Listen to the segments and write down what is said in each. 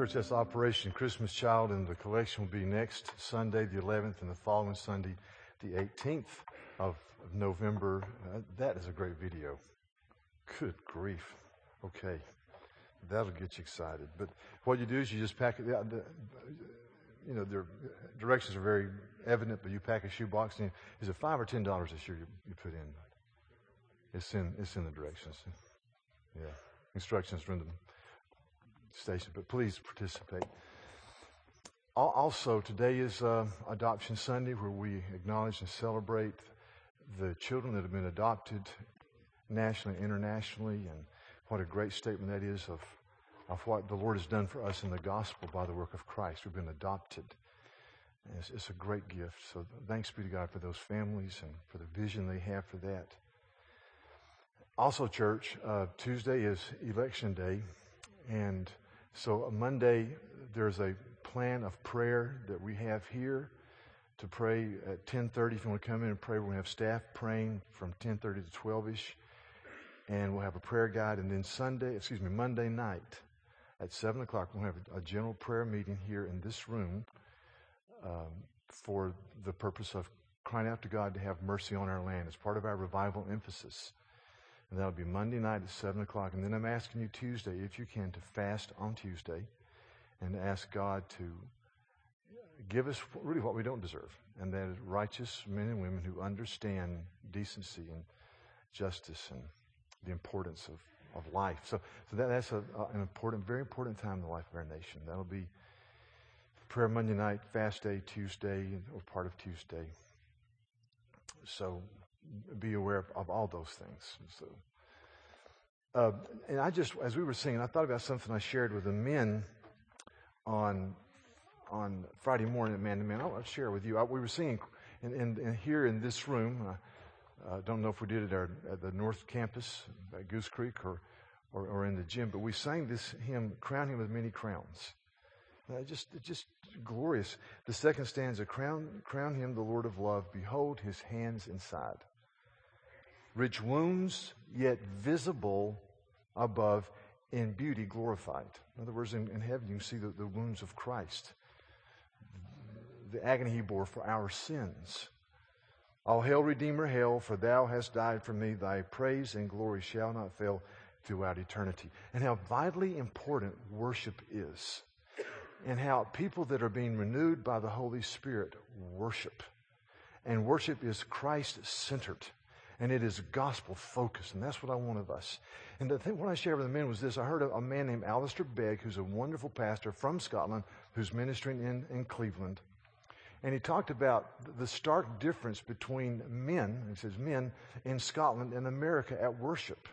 Church, that's Operation Christmas Child, and the collection will be next Sunday, the 11th, and the following Sunday, the 18th of November. Uh, that is a great video. Good grief. Okay. That'll get you excited. But what you do is you just pack it. The, you know, the directions are very evident, but you pack a shoebox. And is it five or ten dollars this year you, you put in? It's in. It's in the directions. Yeah. Instructions in the station, but please participate. Also, today is uh, Adoption Sunday, where we acknowledge and celebrate the children that have been adopted nationally, internationally, and what a great statement that is of, of what the Lord has done for us in the gospel by the work of Christ. We've been adopted. It's, it's, a great gift. So thanks be to God for those families and for the vision they have for that. Also, church, uh, Tuesday is election day, and so Monday there's a plan of prayer that we have here to pray at 10:30. If you want to come in and pray, we're going to have staff praying from 10:30 to 12ish, and we'll have a prayer guide. And then Sunday, excuse me, Monday night at seven o'clock, we'll have a, general prayer meeting here in this room um, for the purpose of crying out to God to have mercy on our land. It's part of our revival emphasis. And that'll be Monday night at 7 o'clock. And then I'm asking you Tuesday, if you can, to fast on Tuesday and ask God to give us really what we don't deserve. And that is righteous men and women who understand decency and justice and the importance of, of life. So, so that, that's a, an important, very important time in the life of our nation. That'll be prayer Monday night, fast day Tuesday, or part of Tuesday. So be aware of, all those things. So, uh, and I just, as we were singing, I thought about something I shared with the men on on Friday morning Man to Man. I'll share with you. I, we were singing in, in, in, here in this room. I uh, don't know if we did it at, at, the North Campus at Goose Creek or, or, or in the gym, but we sang this hymn, "Crown Him with Many Crowns." Uh, just, just glorious. The second stanza: "Crown, crown Him the Lord of Love. Behold His hands inside." Rich wounds, yet visible above in beauty glorified. In other words, in, in heaven, you see the, the wounds of Christ, the agony he bore for our sins. All hail, Redeemer, hail, for thou hast died for me. Thy praise and glory shall not fail throughout eternity. And how vitally important worship is. And how people that are being renewed by the Holy Spirit worship. And worship is Christ centered and it is gospel focused, and that's what I want of us. And the thing, what I shared with the men was this: I heard a, a man named Alistair Begg, who's a wonderful pastor from Scotland, who's ministering in, in Cleveland, and he talked about the stark difference between men, he says men in Scotland and America at worship,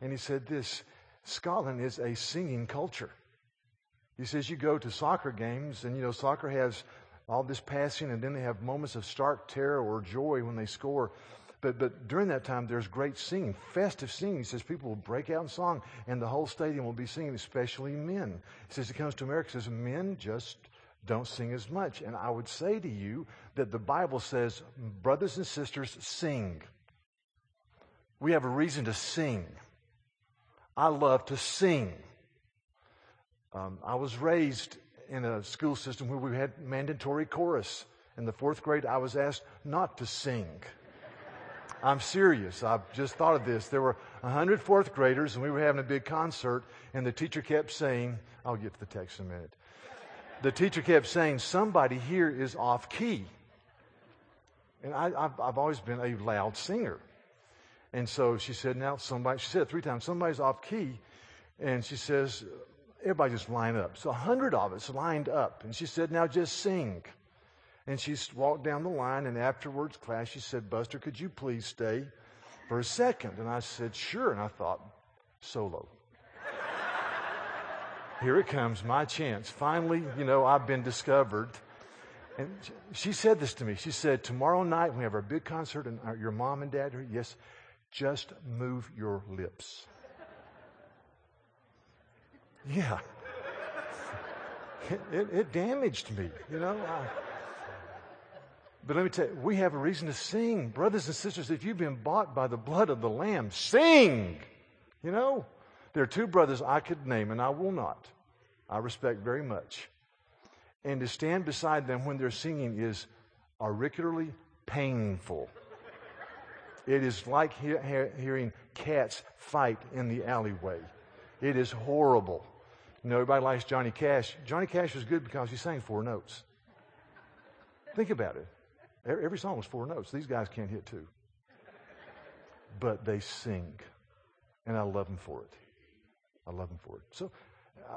and he said this: Scotland is a singing culture. He says you go to soccer games, and you know soccer has all this passing, and then they have moments of stark terror or joy when they score. But, but during that time, there's great singing, festive singing. He says people will break out in song, and the whole stadium will be singing, especially men. He says it comes to America, says men just don't sing as much. And I would say to you that the Bible says, brothers and sisters, sing. We have a reason to sing. I love to sing. Um, I was raised in a school system where we had mandatory chorus. In the fourth grade, I was asked not to sing. I'm serious. I've just thought of this. There were 100 fourth graders, and we were having a big concert, and the teacher kept saying, I'll get to the text in a minute. The teacher kept saying, Somebody here is off key. And I, have I've always been a loud singer. And so she said, Now somebody, she said three times, somebody's off key. And she says, Everybody just line up. So a hundred of us lined up. And she said, Now just sing. And she walked down the line, and afterwards, class, she said, Buster, could you please stay for a second? And I said, Sure. And I thought, Solo. Here it comes, my chance. Finally, you know, I've been discovered. And she said this to me. She said, Tomorrow night, we have our big concert, and our, your mom and dad are, yes, just move your lips. Yeah. It, it, it damaged me, you know. I, but let me tell you, we have a reason to sing. Brothers and sisters, if you've been bought by the blood of the Lamb, sing. You know? There are two brothers I could name, and I will not. I respect very much. And to stand beside them when they're singing is auricularly painful. It is like he- he- hearing cats fight in the alleyway. It is horrible. You know, everybody likes Johnny Cash. Johnny Cash was good because he sang four notes. Think about it. Every song was four notes. These guys can't hit two. But they sing. And I love them for it. I love them for it. So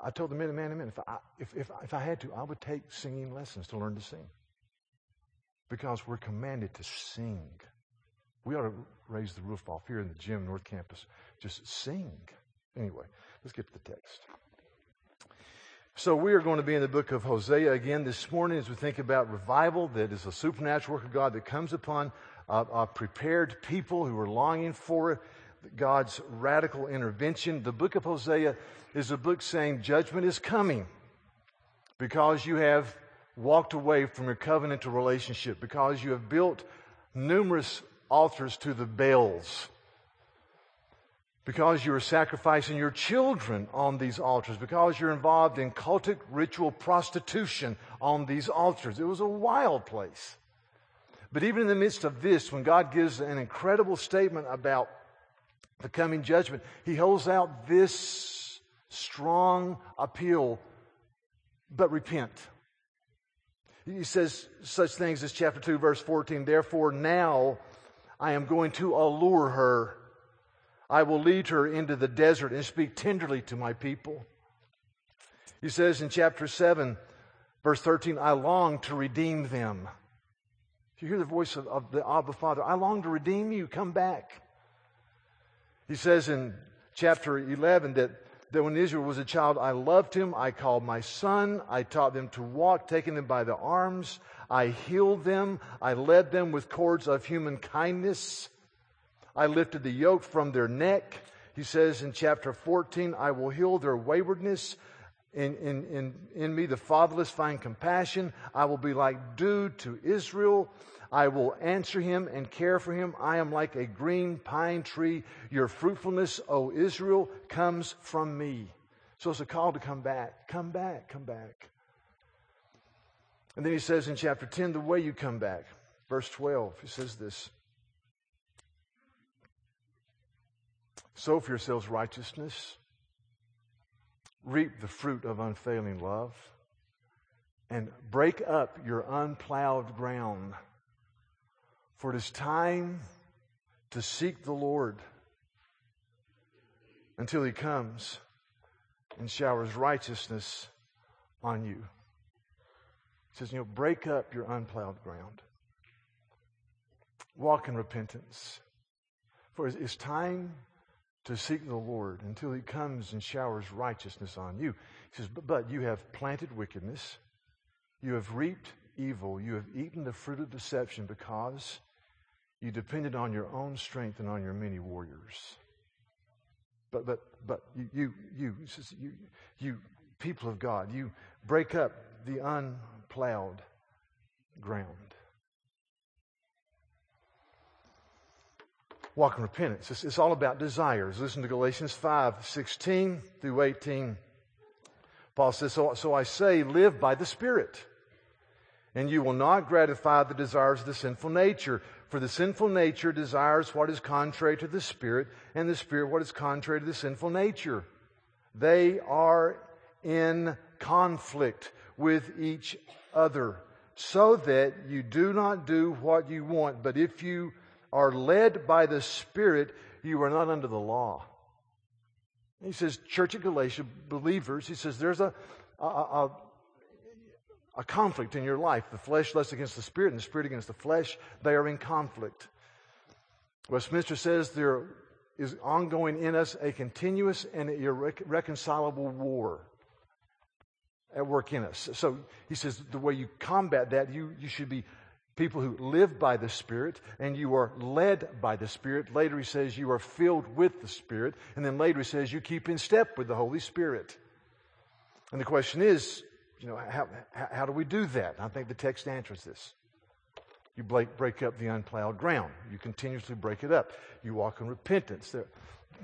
I told the men and man and men, if I, if, if, if I had to, I would take singing lessons to learn to sing. Because we're commanded to sing. We ought to raise the roof off here in the gym, North Campus. Just sing. Anyway, let's get to the text. So we are going to be in the book of Hosea again this morning as we think about revival that is a supernatural work of God that comes upon a, a prepared people who are longing for God's radical intervention. The book of Hosea is a book saying judgment is coming because you have walked away from your covenantal relationship, because you have built numerous altars to the Baals because you're sacrificing your children on these altars, because you're involved in cultic ritual prostitution on these altars. It was a wild place. But even in the midst of this, when God gives an incredible statement about the coming judgment, He holds out this strong appeal, but repent. He says such things as chapter 2, verse 14, therefore now I am going to allure her I will lead her into the desert and speak tenderly to my people. He says in chapter 7, verse 13, I long to redeem them. If you hear the voice of, of the Abba Father, I long to redeem you, come back. He says in chapter 11 that, that when Israel was a child, I loved him, I called my son, I taught them to walk, taking them by the arms, I healed them, I led them with cords of human kindness. I lifted the yoke from their neck. He says in chapter 14, I will heal their waywardness. In, in, in, in me, the fatherless find compassion. I will be like dew to Israel. I will answer him and care for him. I am like a green pine tree. Your fruitfulness, O Israel, comes from me. So it's a call to come back. Come back, come back. And then he says in chapter 10, the way you come back. Verse 12, he says this Sow for yourselves righteousness, reap the fruit of unfailing love, and break up your unplowed ground. For it is time to seek the Lord until he comes and showers righteousness on you. He says, you know, break up your unplowed ground. Walk in repentance. For it's time to seek the Lord until he comes and showers righteousness on you. He says, but, you have planted wickedness. You have reaped evil. You have eaten the fruit of deception because you depended on your own strength and on your many warriors. But, but, but you, you, you, you, you people of God, you break up the unplowed ground. Walk in repentance. It's, it's all about desires. Listen to Galatians 5 16 through 18. Paul says, so, so I say, live by the Spirit, and you will not gratify the desires of the sinful nature. For the sinful nature desires what is contrary to the Spirit, and the Spirit what is contrary to the sinful nature. They are in conflict with each other, so that you do not do what you want. But if you are led by the Spirit, you are not under the law. He says, Church of Galatia, believers, he says, there's a, a, a, a conflict in your life. The flesh lusts against the Spirit and the Spirit against the flesh. They are in conflict. Westminster says there is ongoing in us a continuous and irreconcilable war at work in us. So he says the way you combat that, you, you should be people who live by the Spirit, and you are led by the Spirit. Later he says you are filled with the Spirit, and then later he says you keep in step with the Holy Spirit. And the question is, you know, how, how do we do that? I think the text answers this. You break, break up the unplowed ground. You continuously break it up. You walk in repentance. There,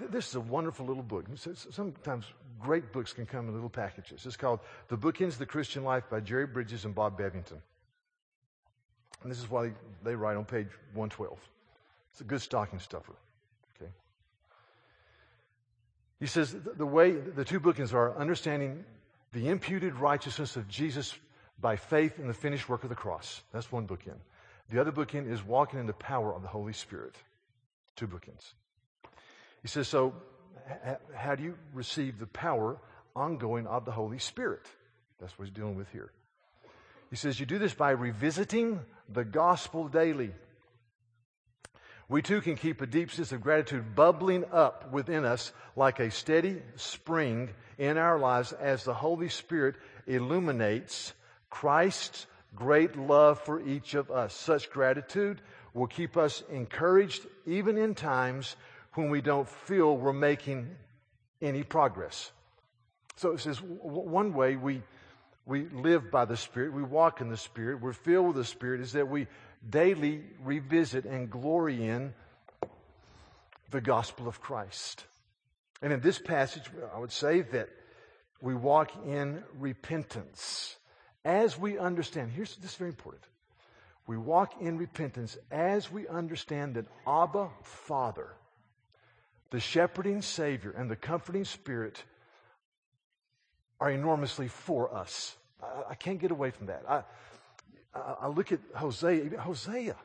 This is a wonderful little book. Sometimes great books can come in little packages. It's called The Bookends of the Christian Life by Jerry Bridges and Bob Bevington. And this is why they write on page 112. It's a good stocking stuffer. Okay. He says the way the two bookends are understanding the imputed righteousness of Jesus by faith in the finished work of the cross. That's one bookend. The other bookend is walking in the power of the Holy Spirit. Two bookends. He says, so how do you receive the power ongoing of the Holy Spirit? That's what he's dealing with here. He says, you do this by revisiting the gospel daily. We too can keep a deep sense of gratitude bubbling up within us like a steady spring in our lives as the Holy Spirit illuminates Christ's great love for each of us. Such gratitude will keep us encouraged even in times when we don't feel we're making any progress. So it says one way we, we live by the Spirit, we walk in the Spirit, we're filled with the Spirit, is that we daily revisit and glory in the gospel of Christ. And in this passage, I would say that we walk in repentance as we understand. Here's this is very important. We walk in repentance as we understand that Abba, Father, the shepherding Savior and the comforting Spirit are enormously for us. I, I can't get away from that. I, I, look at Hosea, Hosea.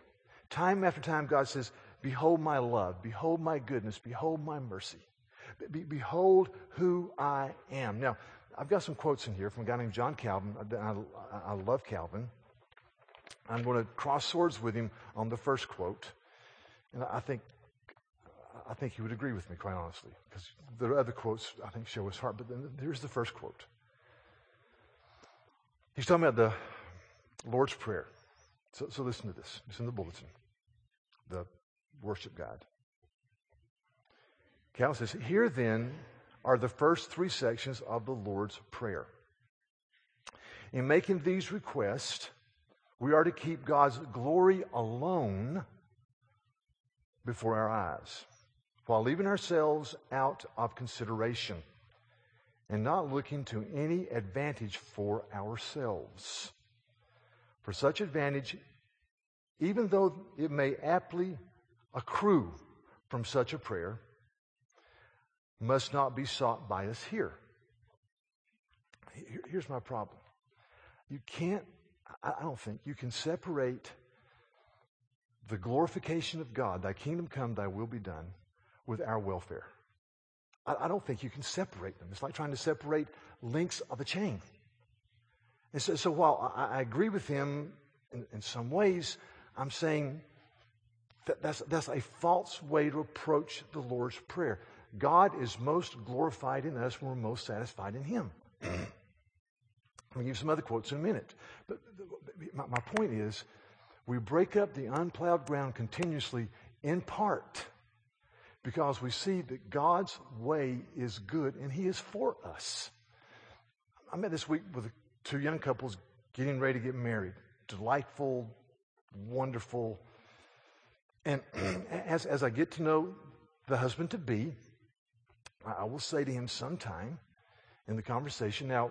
Time after time, God says, Behold my love, behold my goodness, behold my mercy. Be, behold who I am. Now, I've got some quotes in here from a guy named John Calvin. I, I love Calvin. I'm going to cross swords with him on the first quote. And I think I think he would agree with me, quite honestly, because the other quotes I think show his heart. But then here's the first quote. He's talking about the Lord's Prayer. So, so listen to this. It's in the bulletin, the worship guide. Calvin says, Here then are the first three sections of the Lord's Prayer. In making these requests, we are to keep God's glory alone before our eyes while leaving ourselves out of consideration and not looking to any advantage for ourselves. For such advantage, even though it may aptly accrue from such a prayer, must not be sought by us here. Here's my problem. You can't, I don't think, you can separate the glorification of God, thy kingdom come, thy will be done, with our welfare. I, I don't think you can separate them. It's like trying to separate links of a chain. And so, so while I, I agree with him in, in some ways, I'm saying that that's, that's a false way to approach the Lord's Prayer. God is most glorified in us when we're most satisfied in Him. I'll give you some other quotes in a minute. But my, my point is, we break up the unplowed ground continuously in part because we see that God's way is good and He is for us. I met this week with two young couples getting ready to get married. Delightful, wonderful. And as, as I get to know the husband to be, I will say to him sometime in the conversation, now,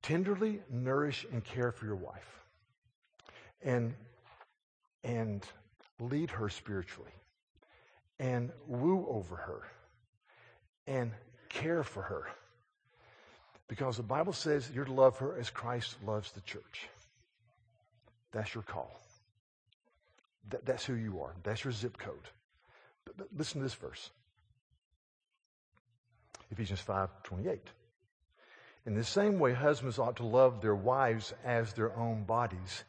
tenderly nourish and care for your wife and, and lead her spiritually and woo over her and care for her. Because the Bible says you're to love her as Christ loves the church. That's your call. That, that's who you are. That's your zip code. But, but listen to this verse. Ephesians 5 28. In the same way, husbands ought to love their wives as their own bodies.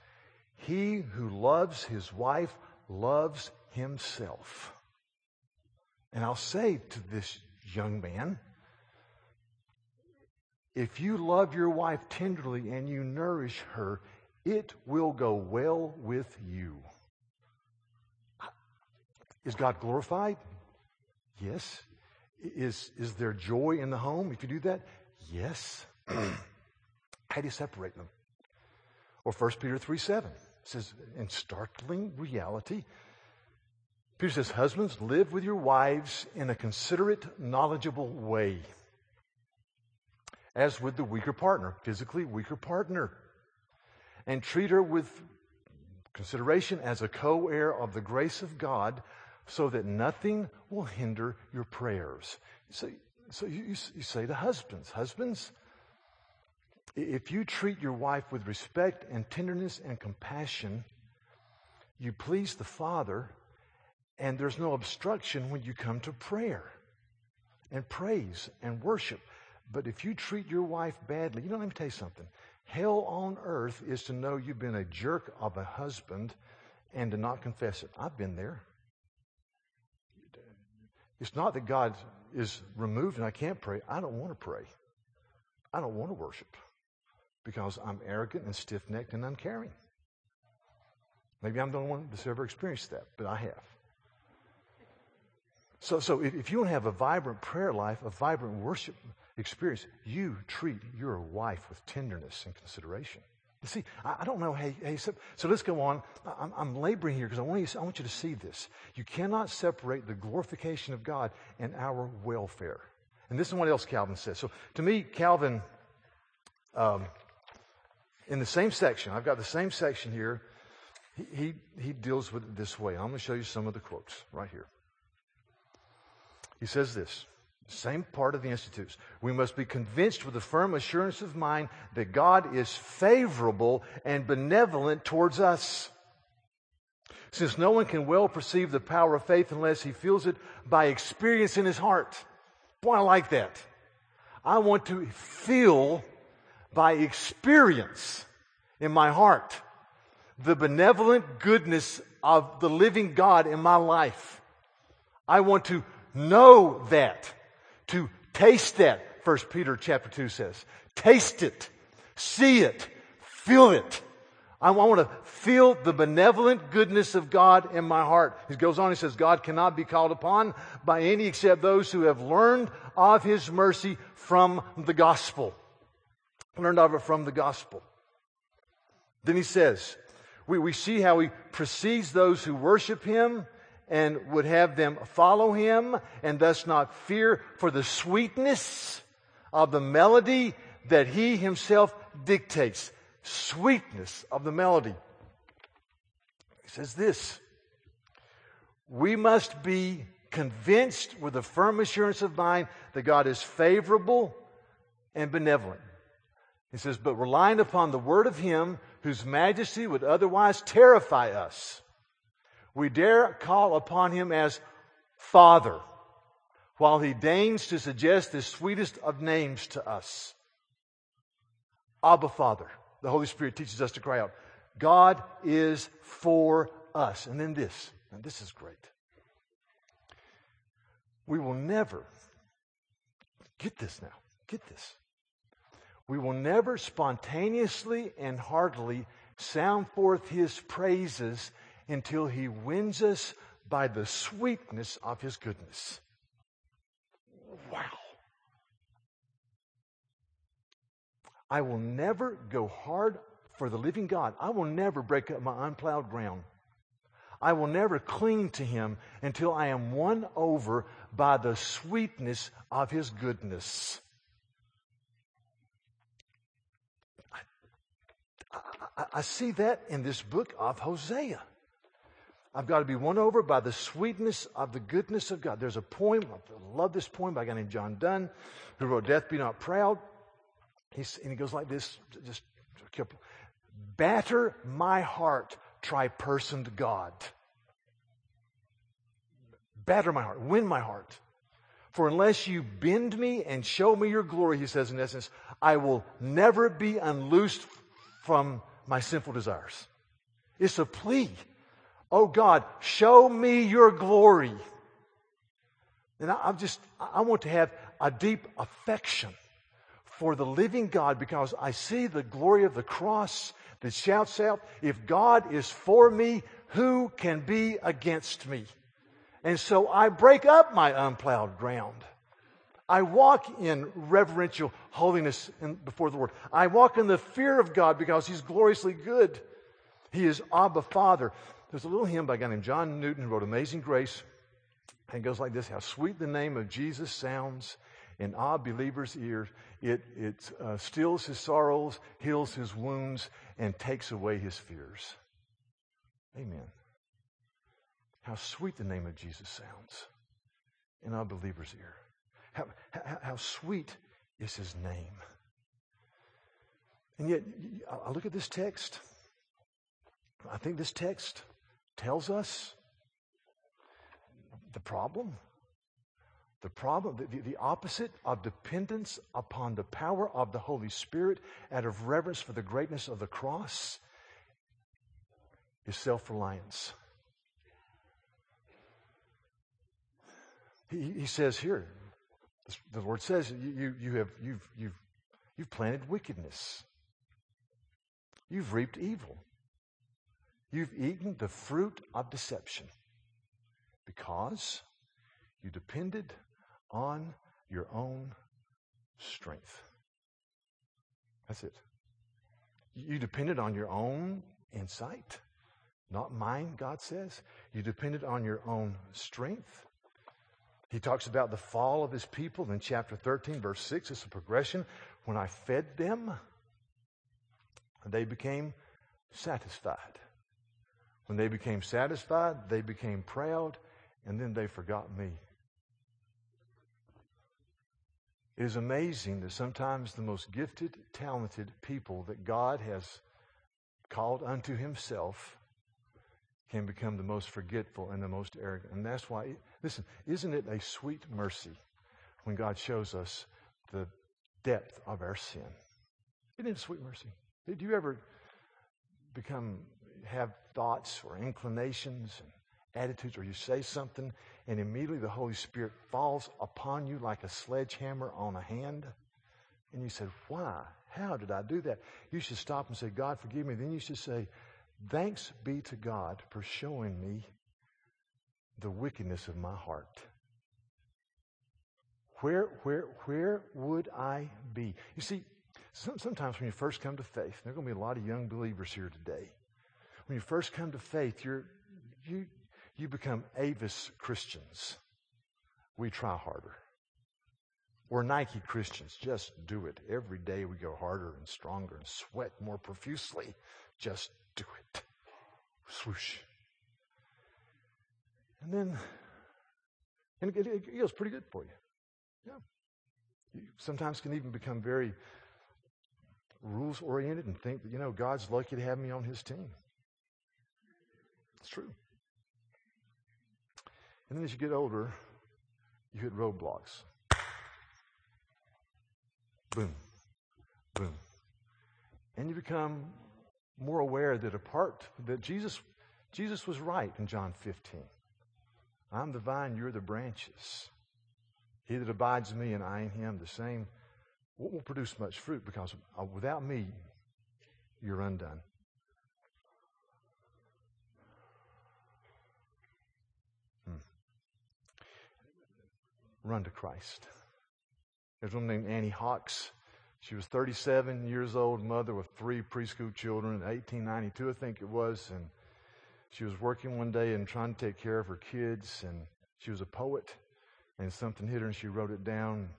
He who loves his wife loves himself. And I'll say to this young man, if you love your wife tenderly and you nourish her, it will go well with you. Is God glorified? Yes. Is, is there joy in the home if you do that? Yes. How do you separate them? Or 1 Peter 3 7 says, in startling reality, Peter says, Husbands, live with your wives in a considerate, knowledgeable way, as with the weaker partner, physically weaker partner, and treat her with consideration as a co heir of the grace of God so that nothing will hinder your prayers. So, so you, you say to husbands, Husbands, if you treat your wife with respect and tenderness and compassion, you please the Father, and there's no obstruction when you come to prayer and praise and worship. But if you treat your wife badly, you know, let me tell you something. Hell on earth is to know you've been a jerk of a husband and to not confess it. I've been there. It's not that God is removed and I can't pray. I don't want to pray. I don't want to worship because I'm arrogant and stiff necked and uncaring. Maybe I'm the only one that's ever experienced that, but I have. So, so if, if you want to have a vibrant prayer life, a vibrant worship experience, you treat your wife with tenderness and consideration. You see, I, I don't know. Hey, hey so, so let's go on. I'm, I'm laboring here because I want, you, I want you to see this. You cannot separate the glorification of God and our welfare. And this is what else Calvin says. So to me, Calvin, um, in the same section, I've got the same section here. He, he, he deals with it this way. I'm going to show you some of the quotes right here. He says this same part of the Institutes. We must be convinced with a firm assurance of mind that God is favorable and benevolent towards us. Since no one can well perceive the power of faith unless he feels it by experience in his heart. Boy, I like that. I want to feel by experience in my heart the benevolent goodness of the living God in my life. I want to know that, to taste that, First Peter chapter 2 says. Taste it, see it, feel it. I want to feel the benevolent goodness of God in my heart. He goes on, he says, God cannot be called upon by any except those who have learned of his mercy from the gospel. Learned of it from the gospel. Then he says, we, we see how he precedes those who worship him and would have them follow him and thus not fear for the sweetness of the melody that he himself dictates. Sweetness of the melody. He says this We must be convinced with a firm assurance of mind that God is favorable and benevolent. He says, but relying upon the word of him whose majesty would otherwise terrify us we dare call upon him as Father, while he deigns to suggest the sweetest of names to us. Abba Father. The Holy Spirit teaches us to cry out, God is for us. And then this, and this is great. We will never, get this now, get this. We will never spontaneously and heartily sound forth his praises until he wins us by the sweetness of his goodness. Wow. I will never go hard for the living God. I will never break up my unplowed ground. I will never cling to him until I am won over by the sweetness of his goodness. I, I, I see that in this book of Hosea. I've got to be won over by the sweetness of the goodness of God. There's a poem, I love this poem by a guy named John Donne, who wrote Death Be Not Proud. He's, and he goes like this, just batter my heart, tri-personed God. Batter my heart, win my heart. For unless you bend me and show me your glory, he says in essence, I will never be unloosed from my sinful desires. It's a plea. Oh God, show me your glory. And I, am just, I want to have a deep affection for the living God because I see the glory of the cross that shouts out, if God is for me, who can be against me? And so I break up my unplowed ground. I walk in reverential holiness in, before the Lord. I walk in the fear of God because He's gloriously good. He is Abba Father. There's a little hymn by a guy named John Newton who wrote Amazing Grace. And it goes like this How sweet the name of Jesus sounds in our believer's ears. It, it uh, stills his sorrows, heals his wounds, and takes away his fears. Amen. How sweet the name of Jesus sounds in our believer's ear. How, how, how sweet is his name. And yet, I look at this text. I think this text tells us the problem. The problem, the, the, opposite of dependence upon the power of the Holy Spirit out of reverence for the greatness of the cross is self reliance. He, he, says here, the Lord says, you, you, you have, you've, you've, you've planted wickedness. You've reaped evil. You've eaten the fruit of deception because you depended on your own strength. That's it. You depended on your own insight, not mine, God says. You depended on your own strength. He talks about the fall of his people in chapter 13, verse 6. It's a progression. When I fed them, they became satisfied. When they became satisfied, they became proud, and then they forgot me. It is amazing that sometimes the most gifted, talented people that God has called unto himself can become the most forgetful and the most arrogant. And that's why, listen, isn't it a sweet mercy when God shows us the depth of our sin? Isn't it a sweet mercy? Did you ever become, have thoughts or inclinations and attitudes, or you say something, and immediately the Holy Spirit falls upon you like a sledgehammer on a hand. And you said, Why? How did I do that? You should stop and say, God, forgive me. Then you should say, Thanks be to God for showing me the wickedness of my heart. Where, where, where would I be? You see, some, sometimes when you first come to faith, there are going to be a lot of young believers here today. When you first come to faith, you're, you, you become Avis Christians. We try harder. We're Nike Christians. Just do it. Every day we go harder and stronger and sweat more profusely. Just do it. Swoosh. And then, and it, it, goes pretty good for you. Yeah. You sometimes can even become very rules oriented and think that, you know, God's lucky to have me on his team. It's true. And then as you get older, you hit roadblocks. Boom, boom. And you become more aware that apart, that Jesus, Jesus was right in John 15. I'm the vine, you're the branches. He that abides in me and I in him, the same won't produce much fruit because uh, without me, you're undone. Run to Christ. There's a woman named Annie Hawks. She was 37 years old, mother with three preschool children in 1892, I think it was. And she was working one day and trying to take care of her kids. And she was a poet. And something hit her and she wrote it down.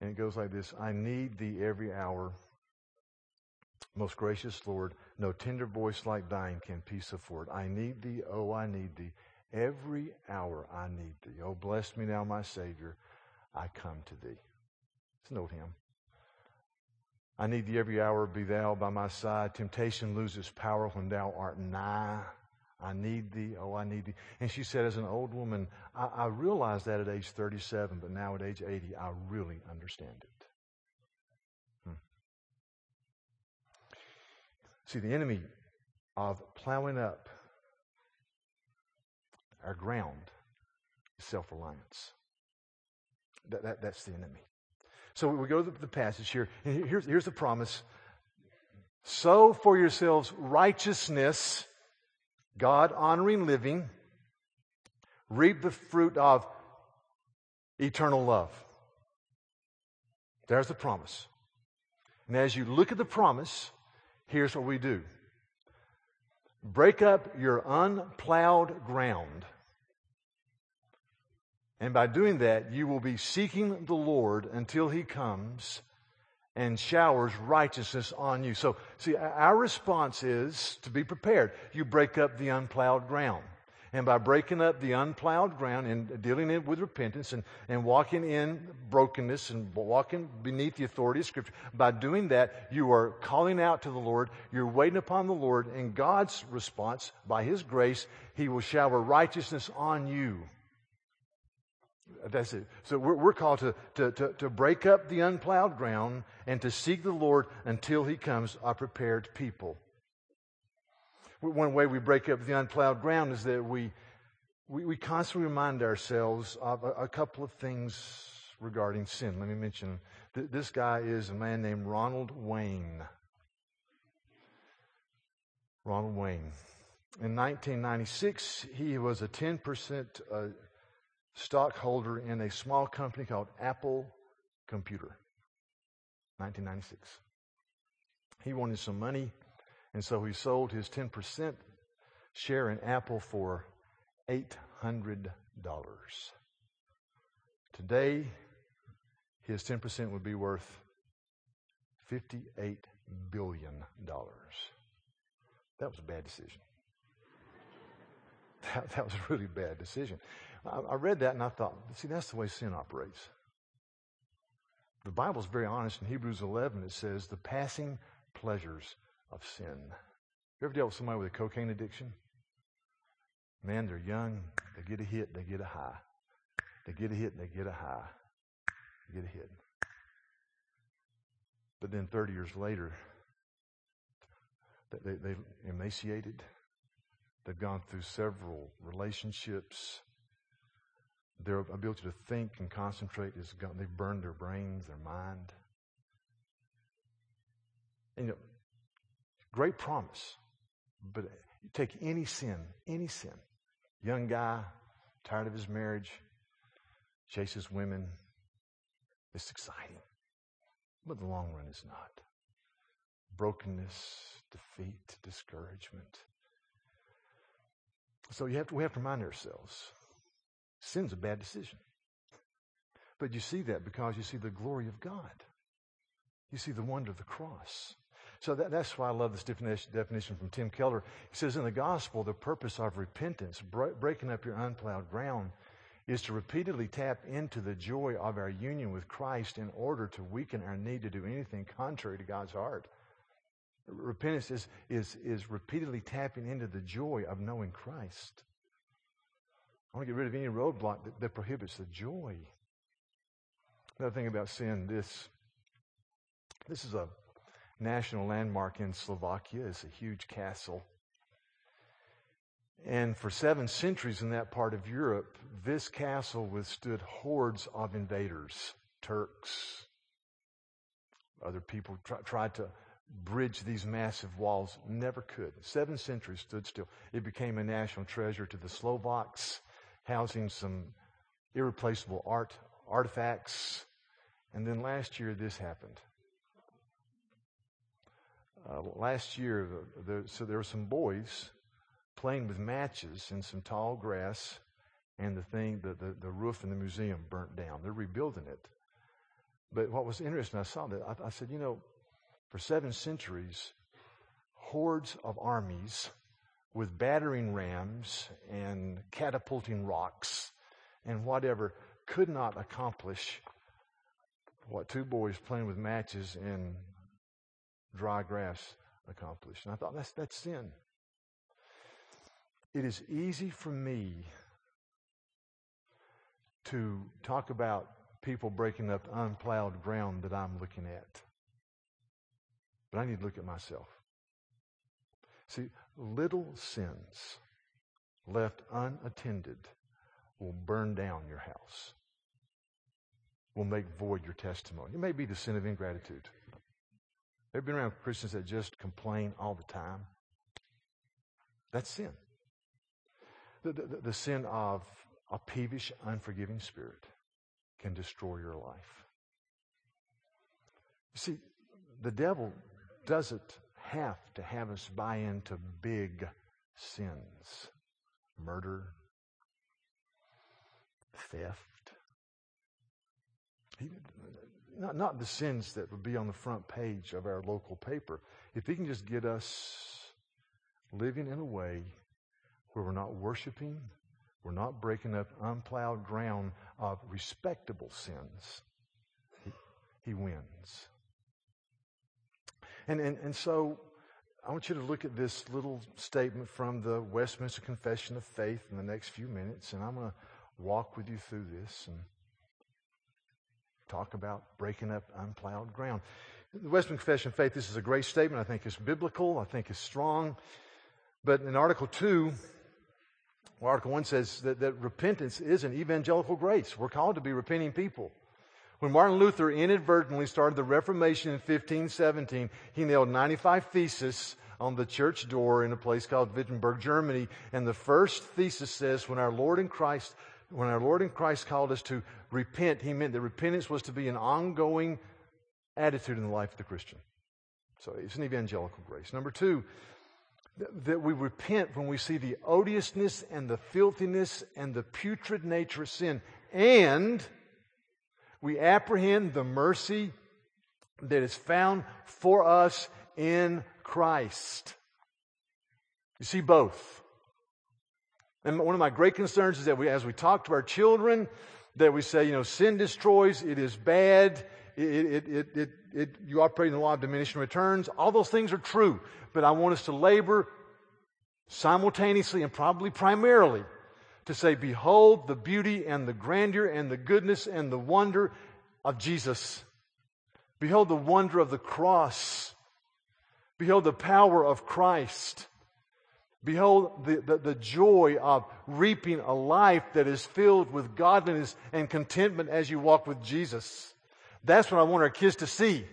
And it goes like this I need thee every hour. Most gracious Lord, no tender voice like thine can peace afford. I need thee, oh, I need thee. Every hour I need thee. Oh, bless me now, my Savior. I come to thee. It's an old hymn. I need thee every hour, be thou by my side. Temptation loses power when thou art nigh. I need thee, oh, I need thee. And she said, as an old woman, I, I realized that at age 37, but now at age 80, I really understand it. Hmm. See, the enemy of plowing up our ground is self reliance. That, that, that's the enemy. So we go to the, passage here, here's, here's the promise sow for yourselves righteousness, God honoring living, reap the fruit of eternal love. There's the promise. And as you look at the promise, here's what we do break up your unplowed ground. And by doing that, you will be seeking the Lord until He comes and showers righteousness on you. So, see, our response is to be prepared. You break up the unplowed ground. And by breaking up the unplowed ground and dealing it with repentance and, and walking in brokenness and walking beneath the authority of Scripture, by doing that, you are calling out to the Lord. You're waiting upon the Lord. And God's response, by His grace, He will shower righteousness on you. That's it. So we're, we're called to, to, to, to, break up the unplowed ground and to seek the Lord until He comes, a prepared people. One way we break up the unplowed ground is that we, we, we constantly remind ourselves of a, a, couple of things regarding sin. Let me mention th- this guy is a man named Ronald Wayne. Ronald Wayne. In 1996, he was a 10% uh, stockholder in a small company called Apple Computer. 1996. He wanted some money and so he sold his 10% share in Apple for $800. Today, his 10% would be worth $58 billion. That was a bad decision. That, that was a really bad decision. I, read that and I thought, see, that's the way sin operates. The Bible is very honest. In Hebrews 11, it says, the passing pleasures of sin. You ever dealt with somebody with a cocaine addiction? Man, they're young, they get a hit, they get a high. They get a hit, and they get a high. They get a hit. But then 30 years later, they, they, they emaciated. They've gone through several relationships. Their ability to think and concentrate is gone. They've burned their brains, their mind. And you know, Great promise. But take any sin, any sin. Young guy, tired of his marriage, chases women. It's exciting. But the long run is not. Brokenness, defeat, discouragement. So you have to, we have to remind ourselves sin's a bad decision. But you see that because you see the glory of God. You see the wonder of the cross. So that, that's why I love this definition, definition from Tim Keller. He says, in the gospel, the purpose of repentance, breaking up your unplowed ground, is to repeatedly tap into the joy of our union with Christ in order to weaken our need to do anything contrary to God's heart. Repentance is, is, is repeatedly tapping into the joy of knowing Christ. I want to get rid of any roadblock that, that prohibits the joy. Another thing about sin, this, this is a national landmark in Slovakia. It's a huge castle. And for seven centuries in that part of Europe, this castle withstood hordes of invaders, Turks, other people try, tried to bridge these massive walls, never could. Seven centuries stood still. It became a national treasure to the Slovaks, housing some irreplaceable art artifacts. And then last year, this happened. Uh, last year, the, so there were some boys playing with matches in some tall grass, and the thing, the, the, the roof in the museum burnt down. They're rebuilding it. But what was interesting, I saw that. I, I said, you know, for seven centuries, hordes of armies with battering rams and catapulting rocks and whatever could not accomplish what two boys playing with matches in dry grass accomplished. And I thought, that's, that's sin. It is easy for me to talk about people breaking up unplowed ground that I'm looking at. But I need to look at myself. See, little sins left unattended will burn down your house, will make void your testimony. It may be the sin of ingratitude. Ever been around Christians that just complain all the time? That's sin. The, the, the sin of a peevish, unforgiving spirit can destroy your life. You see, the devil doesn't have to have us buy into big sins murder, theft. He, not, not the sins that would be on the front page of our local paper. If He can just get us living in a way where we're not worshiping, we're not breaking up unplowed ground of respectable sins, He, he wins. And, and, and so I want you to look at this little statement from the Westminster Confession of Faith in the next few minutes, and I'm going to walk with you through this and talk about breaking up unplowed ground. The Westminster Confession of Faith, this is a great statement. I think it's biblical. I think it's strong. But in Article 2, well, Article 1 says that, that repentance is an evangelical grace. We're called to be repenting people. When Martin Luther inadvertently started the Reformation in 1517, he nailed 95 theses on the church door in a place called Wittenberg, Germany. And the first thesis says, when our Lord in Christ, when our Lord in Christ called us to repent, he meant that repentance was to be an ongoing attitude in the life of the Christian. So it's an evangelical grace. Number two, that we repent when we see the odiousness and the filthiness and the putrid nature of sin. And we apprehend the mercy that is found for us in Christ. You see both. And one of my great concerns is that we, as we talk to our children, that we say, you know, sin destroys, it is bad, it, it, it, it, it, you operate in the law of diminishing returns. All those things are true. But I want us to labor simultaneously and probably primarily to say, Behold the beauty and the grandeur and the goodness and the wonder of Jesus. Behold the wonder of the cross. Behold the power of Christ. Behold the, the, the, joy of reaping a life that is filled with godliness and contentment as you walk with Jesus. That's what I want our kids to see.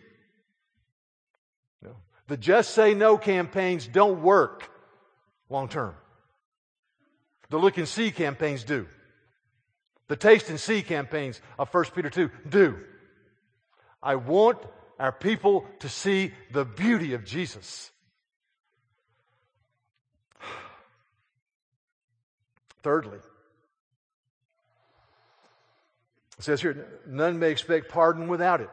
The just say no campaigns don't work long term. The look and see campaigns do. The taste and see campaigns of 1 Peter 2 do. I want our people to see the beauty of Jesus. Thirdly, it says here, none may expect pardon without it.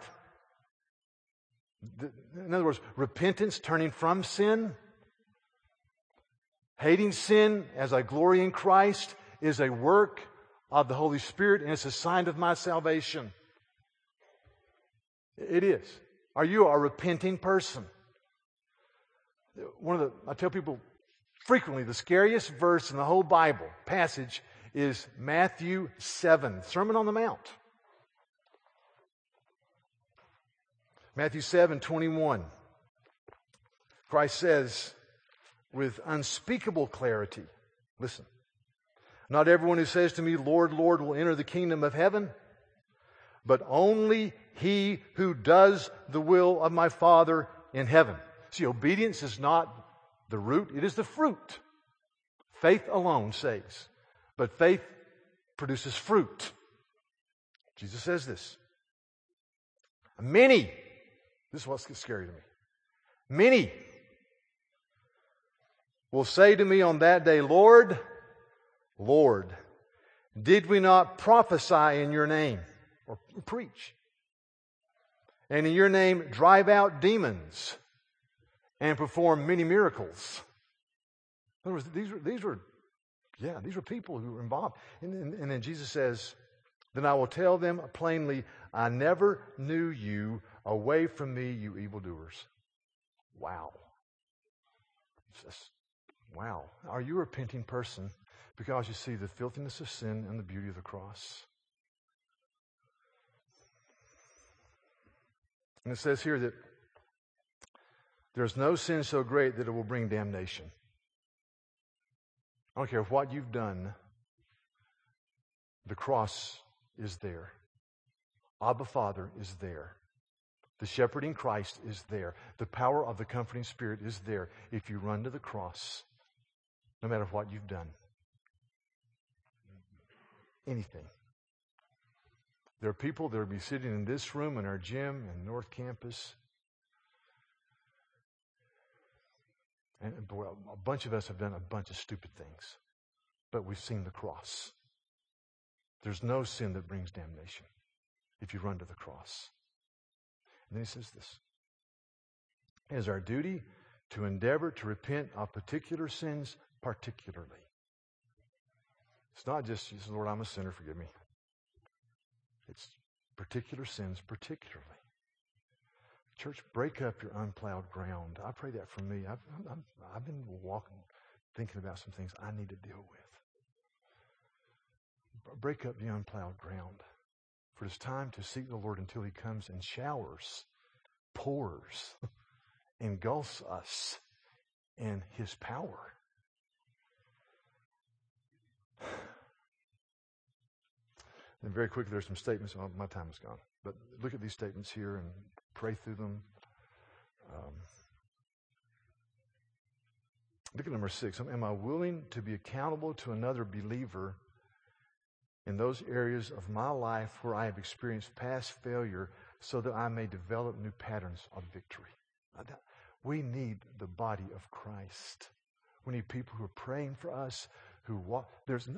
In other words, repentance, turning from sin, Hating sin as I glory in Christ is a work of the Holy Spirit and it's a sign of my salvation. It is. Are you a repenting person? One of the, I tell people frequently, the scariest verse in the whole Bible passage is Matthew 7, Sermon on the Mount. Matthew 7, 21. Christ says, with unspeakable clarity. Listen. Not everyone who says to me, Lord, Lord, will enter the kingdom of heaven, but only he who does the will of my Father in heaven. See, obedience is not the root, it is the fruit. Faith alone saves, but faith produces fruit. Jesus says this. Many, this is what's scary to me. Many will say to me on that day, Lord, Lord, did we not prophesy in your name or preach? And in your name drive out demons and perform many miracles. In other words, these were, these were yeah, these were people who were involved. And, and, and then Jesus says, Then I will tell them plainly, I never knew you. Away from me, you evildoers. Wow. Just Wow. Are you a repenting person because you see the filthiness of sin and the beauty of the cross? And it says here that there's no sin so great that it will bring damnation. I don't care what you've done, the cross is there. Abba Father is there. The shepherding Christ is there. The power of the comforting Spirit is there if you run to the cross no matter what you've done. Anything. There are people that will be sitting in this room in our gym in North Campus. And a bunch of us have done a bunch of stupid things, but we've seen the cross. There's no sin that brings damnation if you run to the cross. And then he says this It is our duty to endeavor to repent of particular sins, particularly. It's not just, Lord, I'm a sinner, forgive me. It's particular sins, particularly. Church, break up your unplowed ground. I pray that for me. I've, I've, I've been walking, thinking about some things I need to deal with. Break up the unplowed ground. For it's time to seek the Lord until He comes and showers, pours, engulfs us in His power. And very quickly, there's some statements. Oh, my time is gone. But look at these statements here and pray through them. Um, look at number six. Am I willing to be accountable to another believer in those areas of my life where I have experienced past failure so that I may develop new patterns of victory? We need the body of Christ. We need people who are praying for us, who walk. There's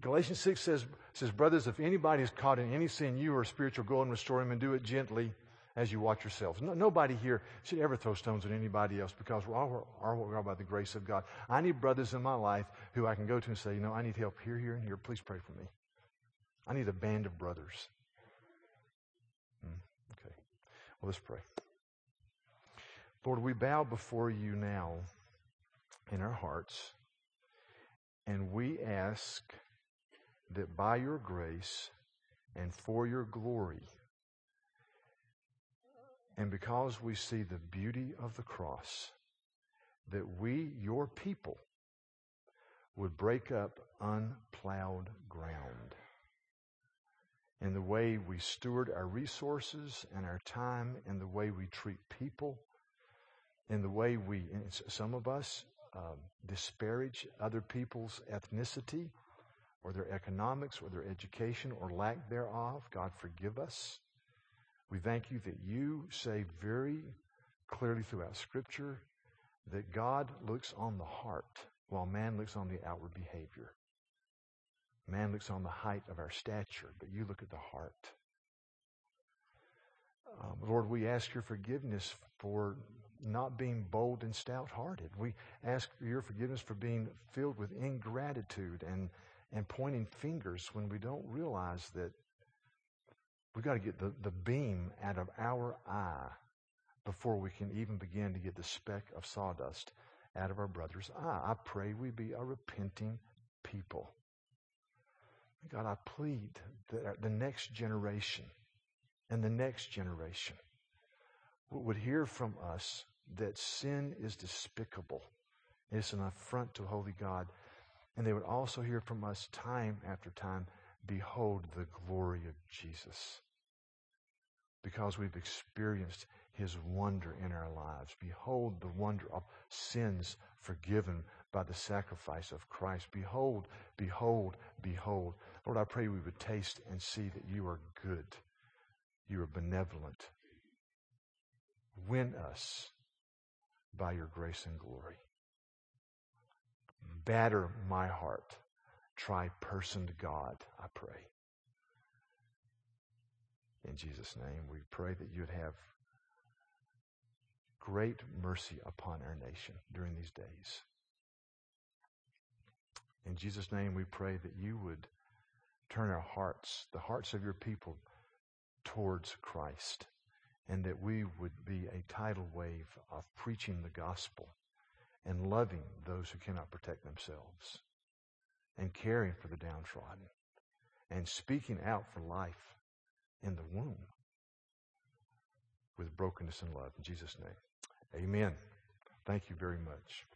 Galatians 6 says, says, Brothers, if anybody is caught in any sin, you are spiritual, go and restore him and do it gently as you watch yourselves. No, nobody here should ever throw stones at anybody else because we're all, all, we're all by the grace of God. I need brothers in my life who I can go to and say, you know, I need help here, here, and here. Please pray for me. I need a band of brothers. Hmm, okay. Well, let's pray. Lord, we bow before you now in our hearts, and we ask that by your grace and for your glory, and because we see the beauty of the cross, that we, your people, would break up unplowed ground. In the way we steward our resources and our time, in the way we treat people, in the way we, some of us, um, disparage other people's ethnicity or their economics or their education or lack thereof. God, forgive us. We thank you that you say very clearly throughout Scripture that God looks on the heart while man looks on the outward behavior. Man looks on the height of our stature, but you look at the heart. Um, Lord, we ask your forgiveness for not being bold and stout hearted. We ask for your forgiveness for being filled with ingratitude and, and pointing fingers when we don't realize that We've got to get the, the beam out of our eye before we can even begin to get the speck of sawdust out of our brother's eye. I pray we be a repenting people. God, I plead that the next generation and the next generation would hear from us that sin is despicable. It's an affront to holy God. And they would also hear from us time after time Behold the glory of Jesus. Because we've experienced his wonder in our lives. Behold the wonder of sins forgiven by the sacrifice of Christ. Behold, behold, behold. Lord, I pray we would taste and see that you are good. You are benevolent. Win us by your grace and glory. Batter my heart tri-personed God, I pray. In Jesus' name, we pray that you'd have great mercy upon our nation during these days. In Jesus' name, we pray that you would turn our hearts, the hearts of your people, towards Christ, and that we would be a tidal wave of preaching the gospel and loving those who cannot protect themselves and caring for the downtrodden and speaking out for life in the womb with brokenness and love. In Jesus' name, amen. Thank you very much.